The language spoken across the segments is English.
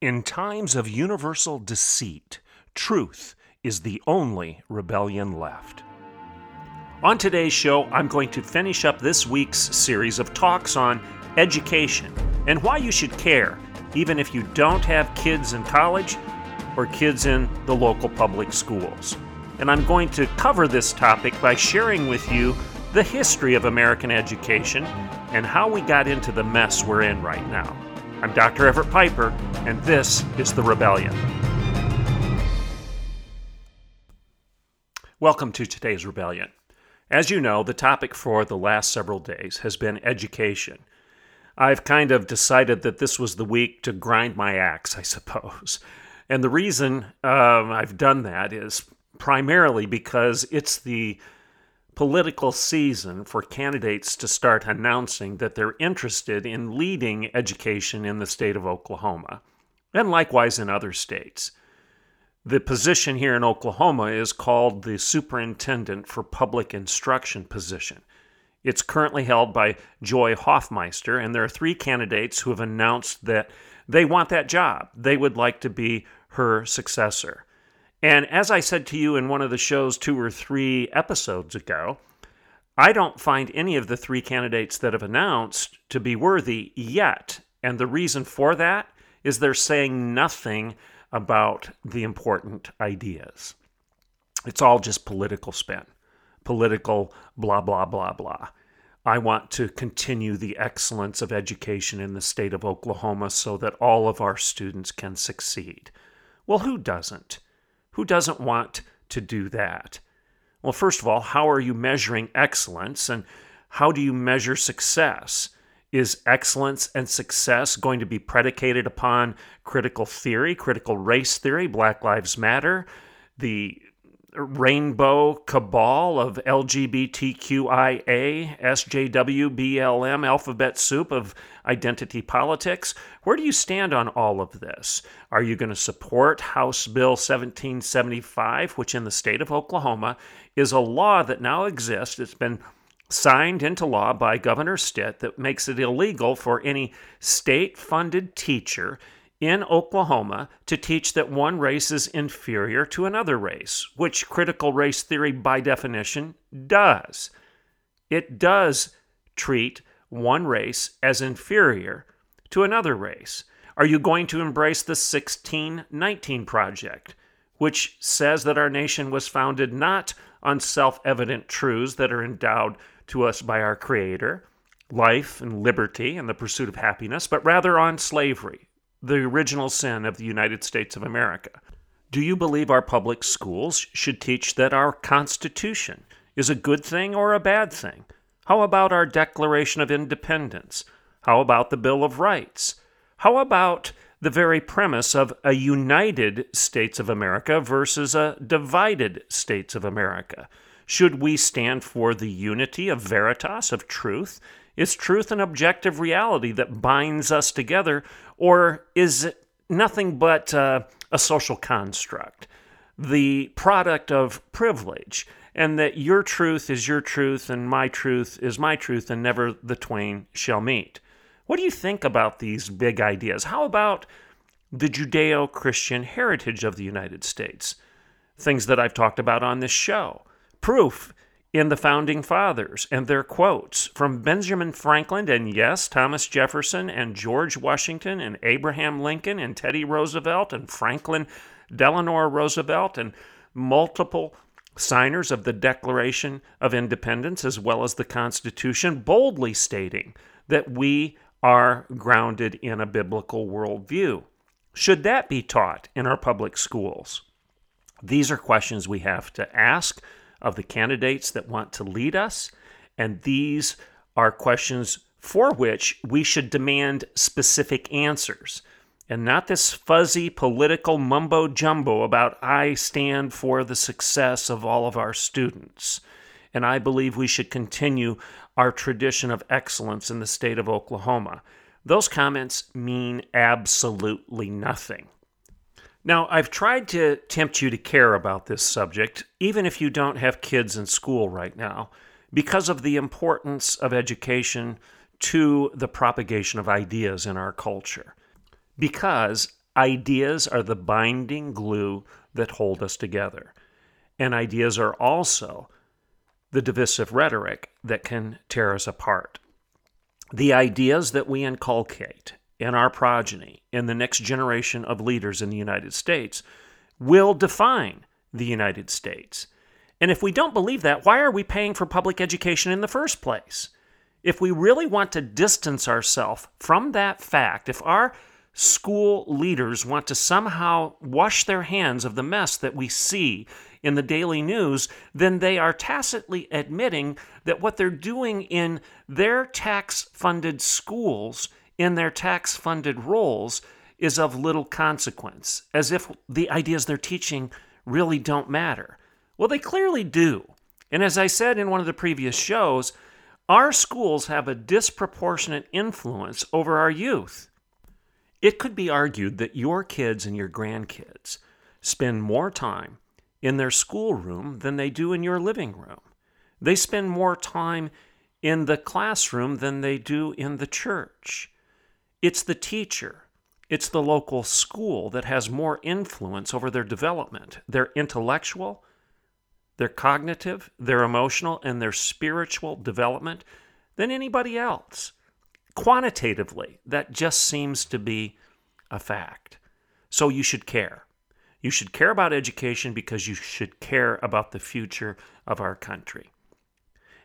In times of universal deceit, truth is the only rebellion left. On today's show, I'm going to finish up this week's series of talks on education and why you should care, even if you don't have kids in college or kids in the local public schools. And I'm going to cover this topic by sharing with you the history of American education and how we got into the mess we're in right now. I'm Dr. Everett Piper, and this is The Rebellion. Welcome to today's Rebellion. As you know, the topic for the last several days has been education. I've kind of decided that this was the week to grind my axe, I suppose. And the reason um, I've done that is primarily because it's the political season for candidates to start announcing that they're interested in leading education in the state of Oklahoma, and likewise in other states. The position here in Oklahoma is called the Superintendent for Public Instruction position. It's currently held by Joy Hofmeister, and there are three candidates who have announced that they want that job. They would like to be her successor. And as I said to you in one of the shows two or three episodes ago, I don't find any of the three candidates that have announced to be worthy yet. And the reason for that is they're saying nothing about the important ideas. It's all just political spin, political blah, blah, blah, blah. I want to continue the excellence of education in the state of Oklahoma so that all of our students can succeed. Well, who doesn't? Who doesn't want to do that? Well, first of all, how are you measuring excellence and how do you measure success? Is excellence and success going to be predicated upon critical theory, critical race theory, Black Lives Matter, the rainbow cabal of LGBTQIA, SJW, BLM, alphabet soup of identity politics. Where do you stand on all of this? Are you going to support House Bill 1775, which in the state of Oklahoma is a law that now exists? It's been signed into law by Governor Stitt that makes it illegal for any state funded teacher in Oklahoma to teach that one race is inferior to another race, which critical race theory, by definition, does. It does treat one race as inferior to another race. Are you going to embrace the 1619 Project, which says that our nation was founded not on self evident truths that are endowed to us by our Creator, life and liberty and the pursuit of happiness, but rather on slavery, the original sin of the United States of America. Do you believe our public schools should teach that our Constitution is a good thing or a bad thing? How about our Declaration of Independence? How about the Bill of Rights? How about the very premise of a united States of America versus a divided States of America? Should we stand for the unity of veritas, of truth, is truth an objective reality that binds us together, or is it nothing but uh, a social construct, the product of privilege, and that your truth is your truth and my truth is my truth, and never the twain shall meet? What do you think about these big ideas? How about the Judeo Christian heritage of the United States? Things that I've talked about on this show. Proof in the founding fathers and their quotes from Benjamin Franklin and yes, Thomas Jefferson and George Washington and Abraham Lincoln and Teddy Roosevelt and Franklin Delano Roosevelt and multiple signers of the Declaration of Independence as well as the Constitution, boldly stating that we are grounded in a biblical worldview. Should that be taught in our public schools? These are questions we have to ask of the candidates that want to lead us. And these are questions for which we should demand specific answers. and not this fuzzy political mumbo jumbo about I stand for the success of all of our students. And I believe we should continue our tradition of excellence in the state of Oklahoma. Those comments mean absolutely nothing. Now, I've tried to tempt you to care about this subject, even if you don't have kids in school right now, because of the importance of education to the propagation of ideas in our culture because ideas are the binding glue that hold us together. And ideas are also the divisive rhetoric that can tear us apart. The ideas that we inculcate in our progeny, and the next generation of leaders in the United States, will define the United States. And if we don't believe that, why are we paying for public education in the first place? If we really want to distance ourselves from that fact, if our school leaders want to somehow wash their hands of the mess that we see in the daily news, then they are tacitly admitting that what they're doing in their tax funded schools, in their tax funded roles, is of little consequence, as if the ideas they're teaching really don't matter. Well, they clearly do. And as I said in one of the previous shows, our schools have a disproportionate influence over our youth. It could be argued that your kids and your grandkids spend more time in their schoolroom than they do in your living room. They spend more time in the classroom than they do in the church. It's the teacher, it's the local school that has more influence over their development, their intellectual, their cognitive, their emotional, and their spiritual development than anybody else quantitatively, that just seems to be a fact. So you should care. You should care about education because you should care about the future of our country.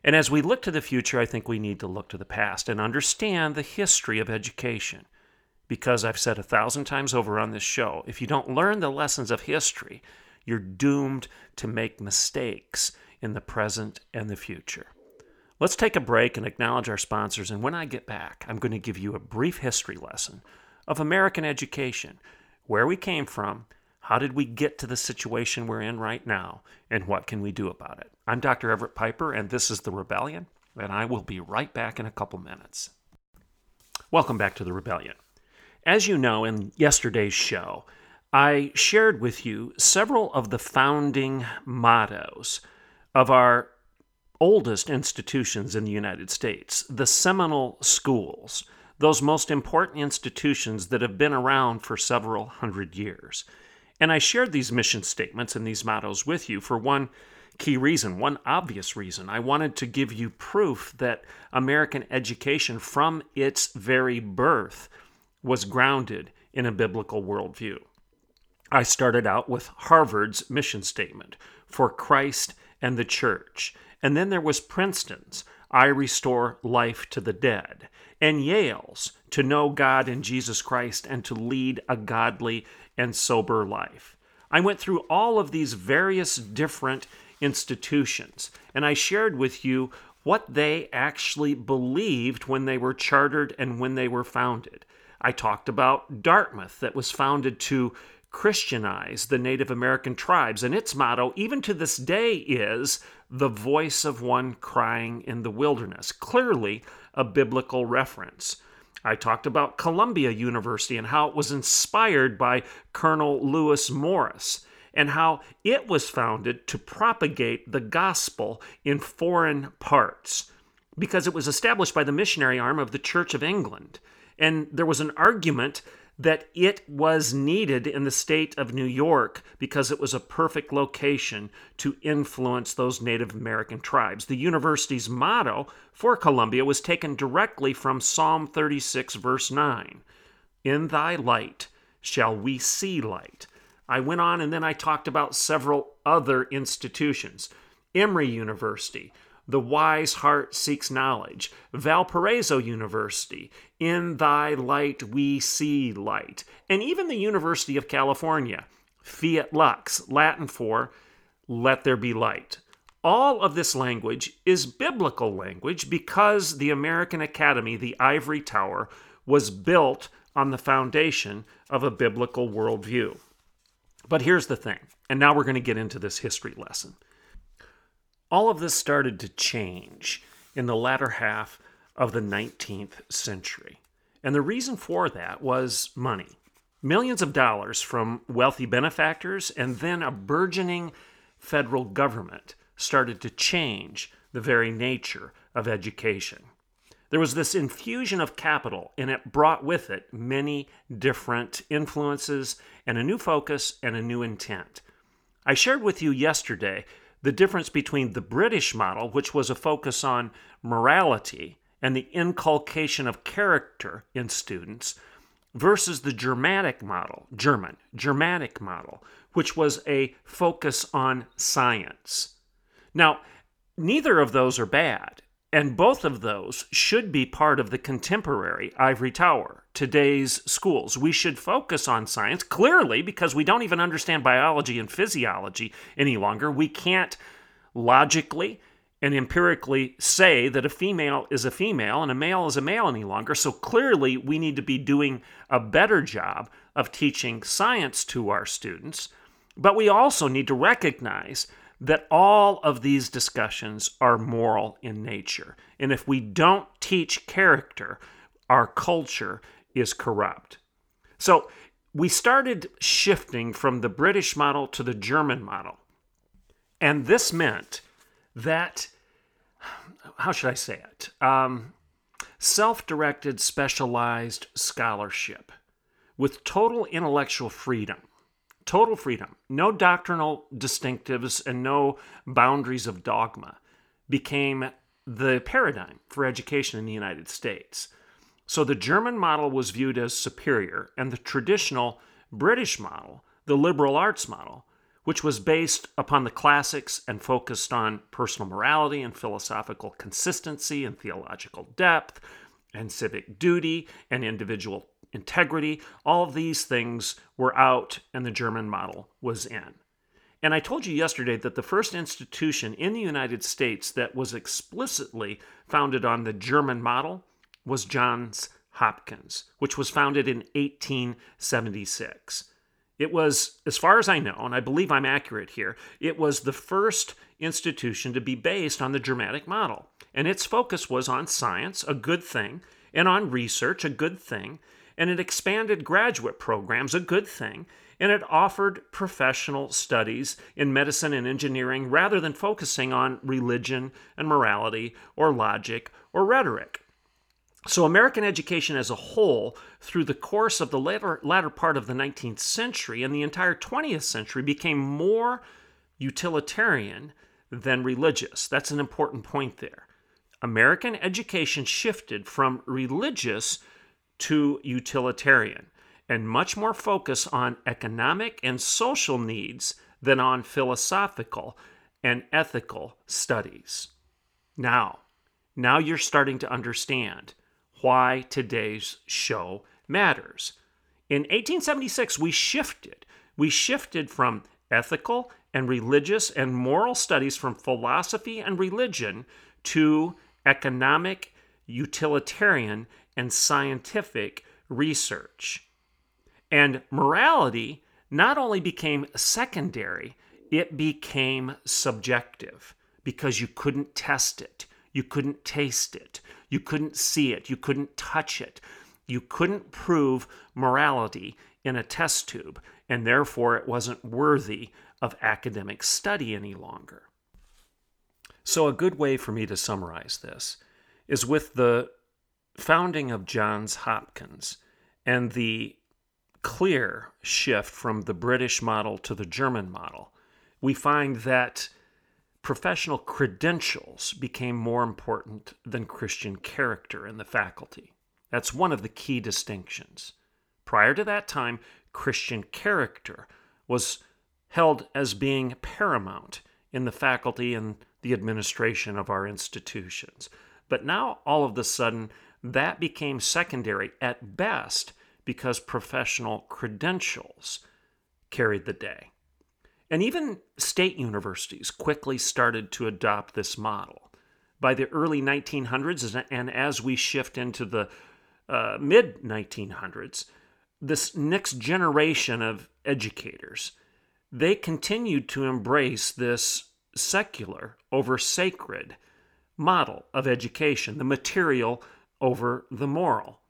And as we look to the future, I think we need to look to the past and understand the history of education. Because I've said a thousand times over on this show, if you don't learn the lessons of history, you're doomed to make mistakes in the present and the future. Let's take a break and acknowledge our sponsors. And when I get back, I'm going to give you a brief history lesson of American education where we came from, how did we get to the situation we're in right now, and what can we do about it. I'm Dr. Everett Piper, and this is The Rebellion, and I will be right back in a couple minutes. Welcome back to The Rebellion. As you know, in yesterday's show, I shared with you several of the founding mottos of our oldest institutions in the United States, the seminal Schools, those most important institutions that have been around for several hundred years. And I shared these mission statements and these mottos with you for one key reason, one obvious reason. I wanted to give you proof that American education from its very birth was grounded in a biblical worldview. I started out with Harvard's mission statement for Christ and the church. And then there was Princeton's, I restore life to the dead, and Yale's, to know God and Jesus Christ and to lead a godly and sober life. I went through all of these various different institutions, and I shared with you what they actually believed when they were chartered and when they were founded. I talked about Dartmouth, that was founded to Christianize the Native American tribes. And its motto, even to this day, is the voice of one crying in the wilderness. Clearly, a biblical reference. I talked about Columbia University and how it was inspired by Colonel Lewis Morris and how it was founded to propagate the gospel in foreign parts because it was established by the missionary arm of the Church of England. And there was an argument that it was needed in the state of New York because it was a perfect location to influence those Native American tribes. The university's motto for Columbia was taken directly from Psalm 36, verse 9 In thy light shall we see light. I went on and then I talked about several other institutions. Emory University, the wise heart seeks knowledge. Valparaiso University, in thy light we see light. And even the University of California, fiat lux, Latin for let there be light. All of this language is biblical language because the American Academy, the ivory tower, was built on the foundation of a biblical worldview. But here's the thing, and now we're going to get into this history lesson. All of this started to change in the latter half of the 19th century. And the reason for that was money millions of dollars from wealthy benefactors, and then a burgeoning federal government started to change the very nature of education. There was this infusion of capital, and it brought with it many different influences and a new focus and a new intent. I shared with you yesterday the difference between the British model, which was a focus on morality and the inculcation of character in students, versus the Germanic model, German, Germanic model, which was a focus on science. Now, neither of those are bad, and both of those should be part of the contemporary ivory tower, today's schools. We should focus on science, clearly, because we don't even understand biology and physiology any longer. We can't logically and empirically say that a female is a female and a male is a male any longer. So clearly, we need to be doing a better job of teaching science to our students. But we also need to recognize that all of these discussions are moral in nature. And if we don't teach character, our culture is corrupt. So we started shifting from the British model to the German model. And this meant that how should I say it? Um, Self directed, specialized scholarship with total intellectual freedom. Total freedom. No doctrinal distinctives and no boundaries of dogma became the paradigm for education in the United States. So the German model was viewed as superior, and the traditional British model, the liberal arts model, which was based upon the classics and focused on personal morality and philosophical consistency and theological depth and civic duty and individual integrity. All of these things were out and the German model was in. And I told you yesterday that the first institution in the United States that was explicitly founded on the German model was Johns Hopkins, which was founded in 1876. It was, as far as I know, and I believe I'm accurate here, it was the first institution to be based on the Germanic model. And its focus was on science, a good thing, and on research, a good thing, and it expanded graduate programs, a good thing, and it offered professional studies in medicine and engineering rather than focusing on religion and morality or logic or rhetoric. So, American education as a whole, through the course of the latter, latter part of the 19th century and the entire 20th century, became more utilitarian than religious. That's an important point there. American education shifted from religious to utilitarian and much more focus on economic and social needs than on philosophical and ethical studies. Now, now you're starting to understand why today's show matters. In 1876, we shifted. We shifted from ethical and religious and moral studies from philosophy and religion to economic, utilitarian, and scientific research. And morality not only became secondary, it became subjective because you couldn't test it, you couldn't taste it, you couldn't see it. You couldn't touch it. You couldn't prove morality in a test tube, and therefore it wasn't worthy of academic study any longer. So, a good way for me to summarize this is with the founding of Johns Hopkins and the clear shift from the British model to the German model, we find that professional credentials became more important than Christian character in the faculty. That's one of the key distinctions. Prior to that time, Christian character was held as being paramount in the faculty and the administration of our institutions. But now, all of a sudden, that became secondary at best because professional credentials carried the day. And even state universities quickly started to adopt this model. By the early 1900s, and as we shift into the uh, mid 1900s, this next generation of educators, they continued to embrace this secular over sacred model of education, the material over the moral.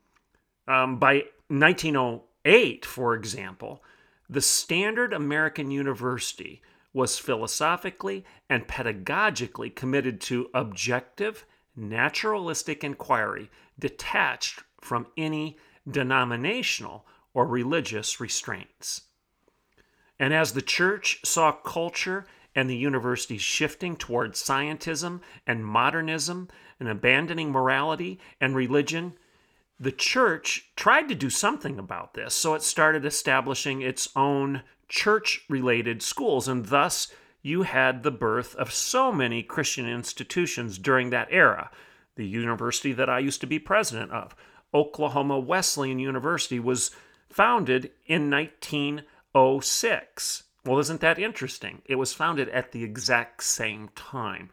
Um, by 1908, for example, the standard American university was philosophically and pedagogically committed to objective, naturalistic inquiry detached from any denominational or religious restraints. And as the church saw culture and the universities shifting toward scientism and modernism and abandoning morality and religion, the church tried to do something about this. So it started establishing its own church related schools, and thus you had the birth of so many Christian institutions during that era. The university that I used to be president of, Oklahoma Wesleyan University, was founded in 1906. Well, isn't that interesting? It was founded at the exact same time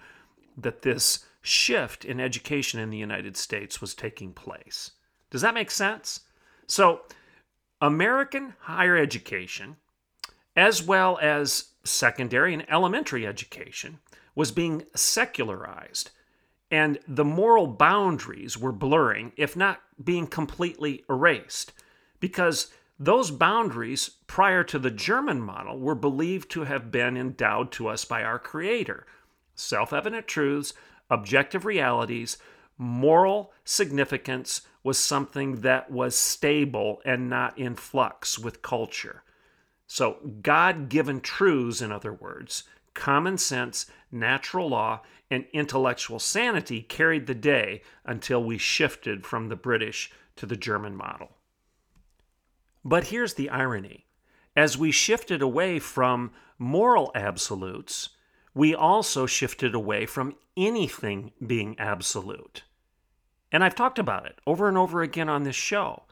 that this shift in education in the United States was taking place. Does that make sense? So, American higher education, as well as secondary and elementary education, was being secularized, and the moral boundaries were blurring, if not being completely erased, because those boundaries prior to the German model were believed to have been endowed to us by our Creator self evident truths, objective realities, moral significance was something that was stable and not in flux with culture. So, God given truths, in other words, common sense, natural law, and intellectual sanity carried the day until we shifted from the British to the German model. But here's the irony as we shifted away from moral absolutes, we also shifted away from anything being absolute. And I've talked about it over and over again on this show.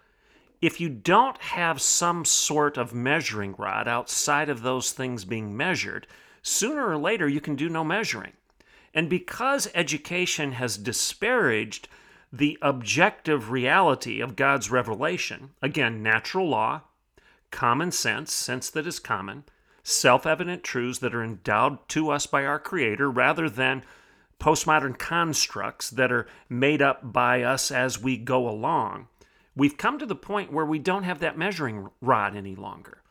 If you don't have some sort of measuring rod outside of those things being measured, sooner or later you can do no measuring. And because education has disparaged the objective reality of God's revelation, again, natural law, common sense, sense that is common, self evident truths that are endowed to us by our Creator, rather than postmodern constructs that are made up by us as we go along. We've come to the point where we don't have that measuring rod any longer.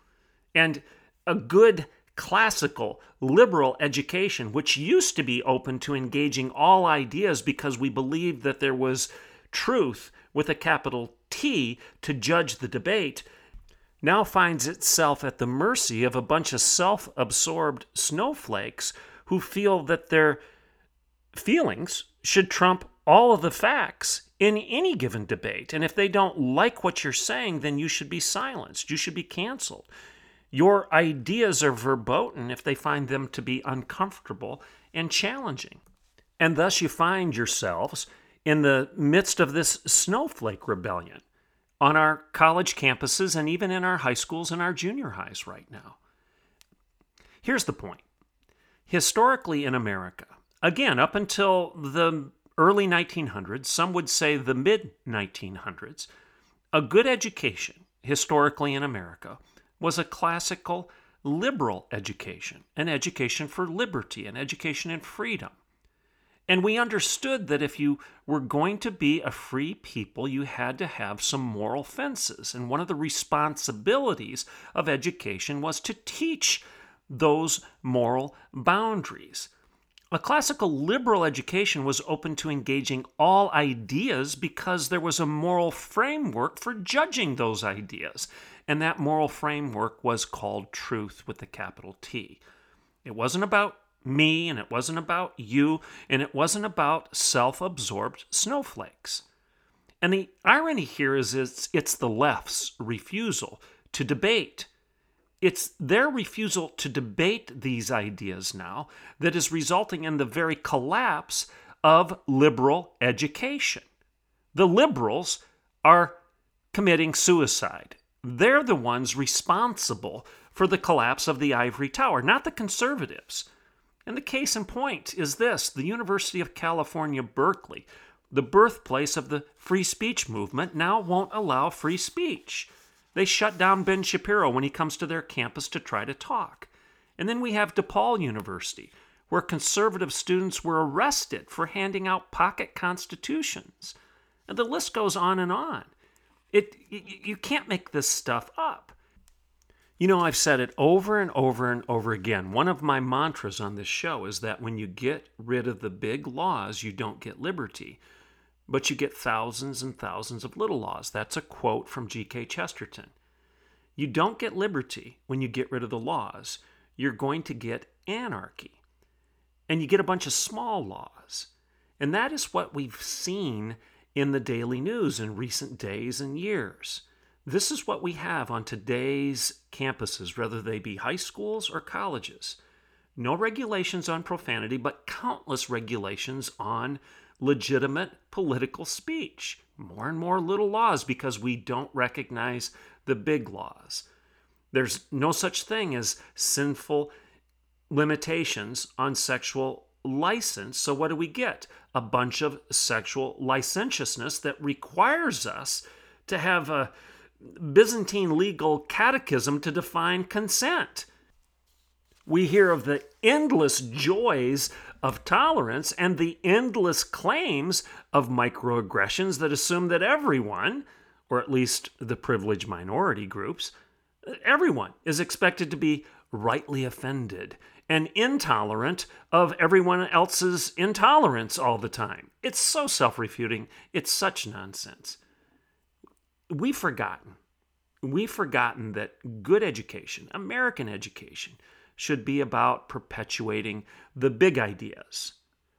And a good classical liberal education, which used to be open to engaging all ideas because we believed that there was truth with a capital T to judge the debate, now finds itself at the mercy of a bunch of self absorbed snowflakes who feel that their feelings should trump all of the facts in any given debate. And if they don't like what you're saying, then you should be silenced. You should be canceled. Your ideas are verboten if they find them to be uncomfortable and challenging. And thus you find yourselves in the midst of this snowflake rebellion on our college campuses and even in our high schools and our junior highs right now. Here's the point historically in America, again, up until the early 1900s, some would say the mid 1900s, a good education, historically in America, was a classical liberal education, an education for liberty, an education in freedom. And we understood that if you were going to be a free people, you had to have some moral fences. And one of the responsibilities of education was to teach those moral boundaries. A classical liberal education was open to engaging all ideas because there was a moral framework for judging those ideas. And that moral framework was called truth with a capital T. It wasn't about me, and it wasn't about you, and it wasn't about self absorbed snowflakes. And the irony here is it's, it's the left's refusal to debate. It's their refusal to debate these ideas now that is resulting in the very collapse of liberal education. The liberals are committing suicide. They're the ones responsible for the collapse of the ivory tower, not the conservatives. And the case in point is this the University of California, Berkeley, the birthplace of the free speech movement, now won't allow free speech. They shut down Ben Shapiro when he comes to their campus to try to talk. And then we have DePaul University, where conservative students were arrested for handing out pocket constitutions. And the list goes on and on. It, you can't make this stuff up. You know, I've said it over and over and over again. One of my mantras on this show is that when you get rid of the big laws, you don't get liberty, but you get thousands and thousands of little laws. That's a quote from G.K. Chesterton. You don't get liberty when you get rid of the laws. You're going to get anarchy. And you get a bunch of small laws. And that is what we've seen in the daily news in recent days and years. This is what we have on today's campuses, whether they be high schools or colleges. No regulations on profanity, but countless regulations on legitimate political speech. More and more little laws because we don't recognize the big laws. There's no such thing as sinful limitations on sexual license. So, what do we get? A bunch of sexual licentiousness that requires us to have a Byzantine legal catechism to define consent. We hear of the endless joys of tolerance and the endless claims of microaggressions that assume that everyone, or at least the privileged minority groups, everyone is expected to be rightly offended and intolerant of everyone else's intolerance all the time. It's so self refuting. It's such nonsense we've forgotten. We've forgotten that good education, American education, should be about perpetuating the big ideas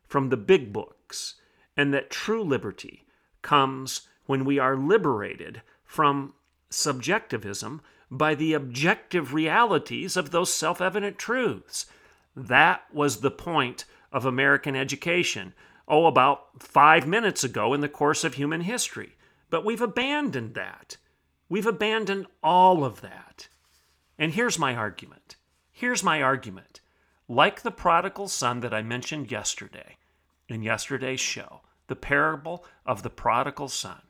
from the big books, and that true liberty comes when we are liberated from subjectivism by the objective realities of those self evident truths. That was the point of American education, oh, about five minutes ago in the course of human history. But we've abandoned that. We've abandoned all of that. And here's my argument. Here's my argument. Like the prodigal son that I mentioned yesterday in yesterday's show, the parable of the prodigal son,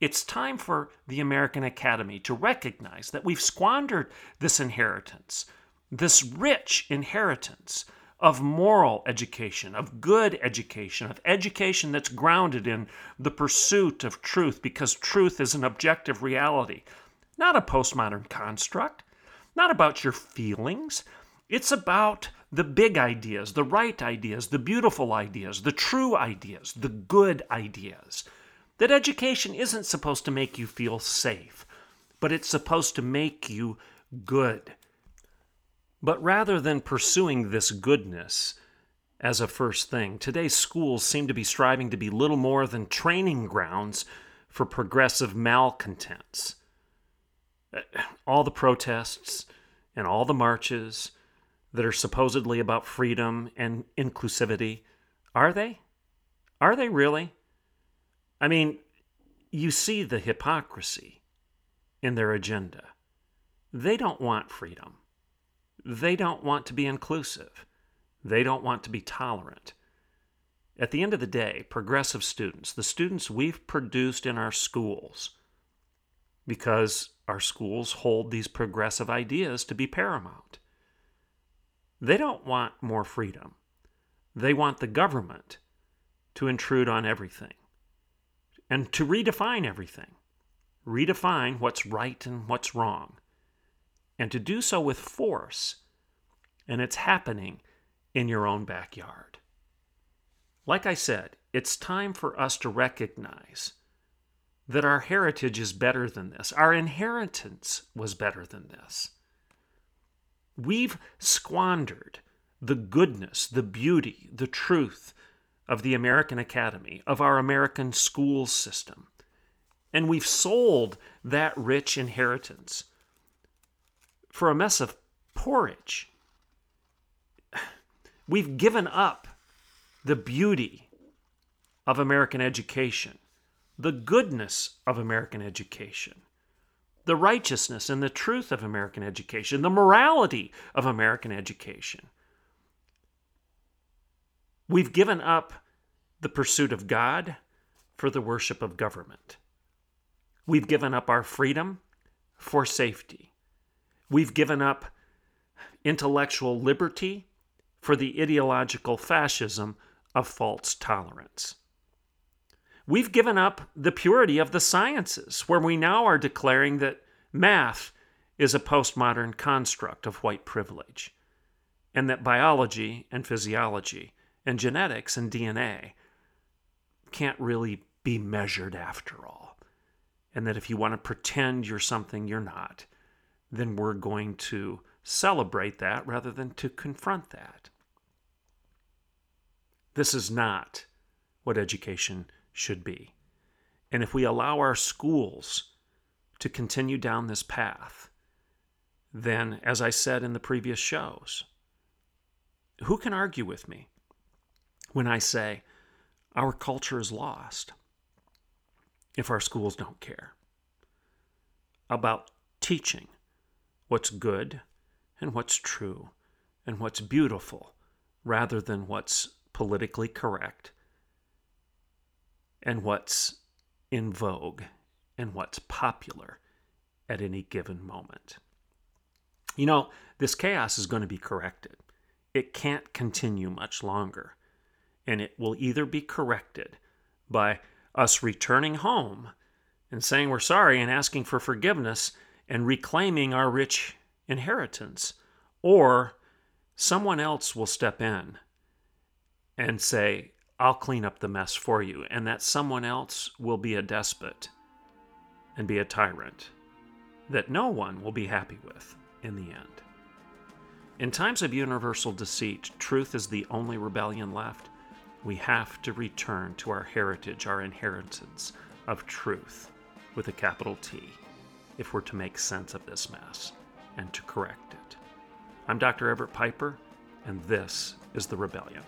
it's time for the American Academy to recognize that we've squandered this inheritance, this rich inheritance of moral education, of good education, of education that's grounded in the pursuit of truth, because truth is an objective reality, not a postmodern construct, not about your feelings. It's about the big ideas, the right ideas, the beautiful ideas, the true ideas, the good ideas. That education isn't supposed to make you feel safe, but it's supposed to make you good. But rather than pursuing this goodness as a first thing, today's schools seem to be striving to be little more than training grounds for progressive malcontents. Uh, all the protests and all the marches that are supposedly about freedom and inclusivity, are they? Are they really? I mean, you see the hypocrisy in their agenda. They don't want freedom. They don't want to be inclusive. They don't want to be tolerant. At the end of the day, progressive students, the students we've produced in our schools, because our schools hold these progressive ideas to be paramount, they don't want more freedom. They want the government to intrude on everything and to redefine everything, redefine what's right and what's wrong and to do so with force. And it's happening in your own backyard. Like I said, it's time for us to recognize that our heritage is better than this. Our inheritance was better than this. We've squandered the goodness, the beauty, the truth of the American Academy, of our American school system. And we've sold that rich inheritance for a mess of porridge. We've given up the beauty of American education, the goodness of American education, the righteousness and the truth of American education, the morality of American education. We've given up the pursuit of God, for the worship of government. We've given up our freedom for safety. We've given up intellectual liberty for the ideological fascism of false tolerance. We've given up the purity of the sciences, where we now are declaring that math is a postmodern construct of white privilege, and that biology and physiology and genetics and DNA can't really be measured after all. And that if you want to pretend you're something you're not, then we're going to celebrate that rather than to confront that. This is not what education should be. And if we allow our schools to continue down this path, then, as I said in the previous shows, who can argue with me when I say our culture is lost if our schools don't care about teaching what's good and what's true and what's beautiful rather than what's politically correct and what's in vogue and what's popular at any given moment. You know, this chaos is going to be corrected. It can't continue much longer. And it will either be corrected by us returning home and saying we're sorry and asking for forgiveness and reclaiming our rich inheritance, or someone else will step in and say, I'll clean up the mess for you, and that someone else will be a despot and be a tyrant that no one will be happy with in the end. In times of universal deceit, truth is the only rebellion left. We have to return to our heritage, our inheritance of truth with a capital T, if we're to make sense of this mess and to correct it. I'm Dr. Everett Piper, and this is The Rebellion.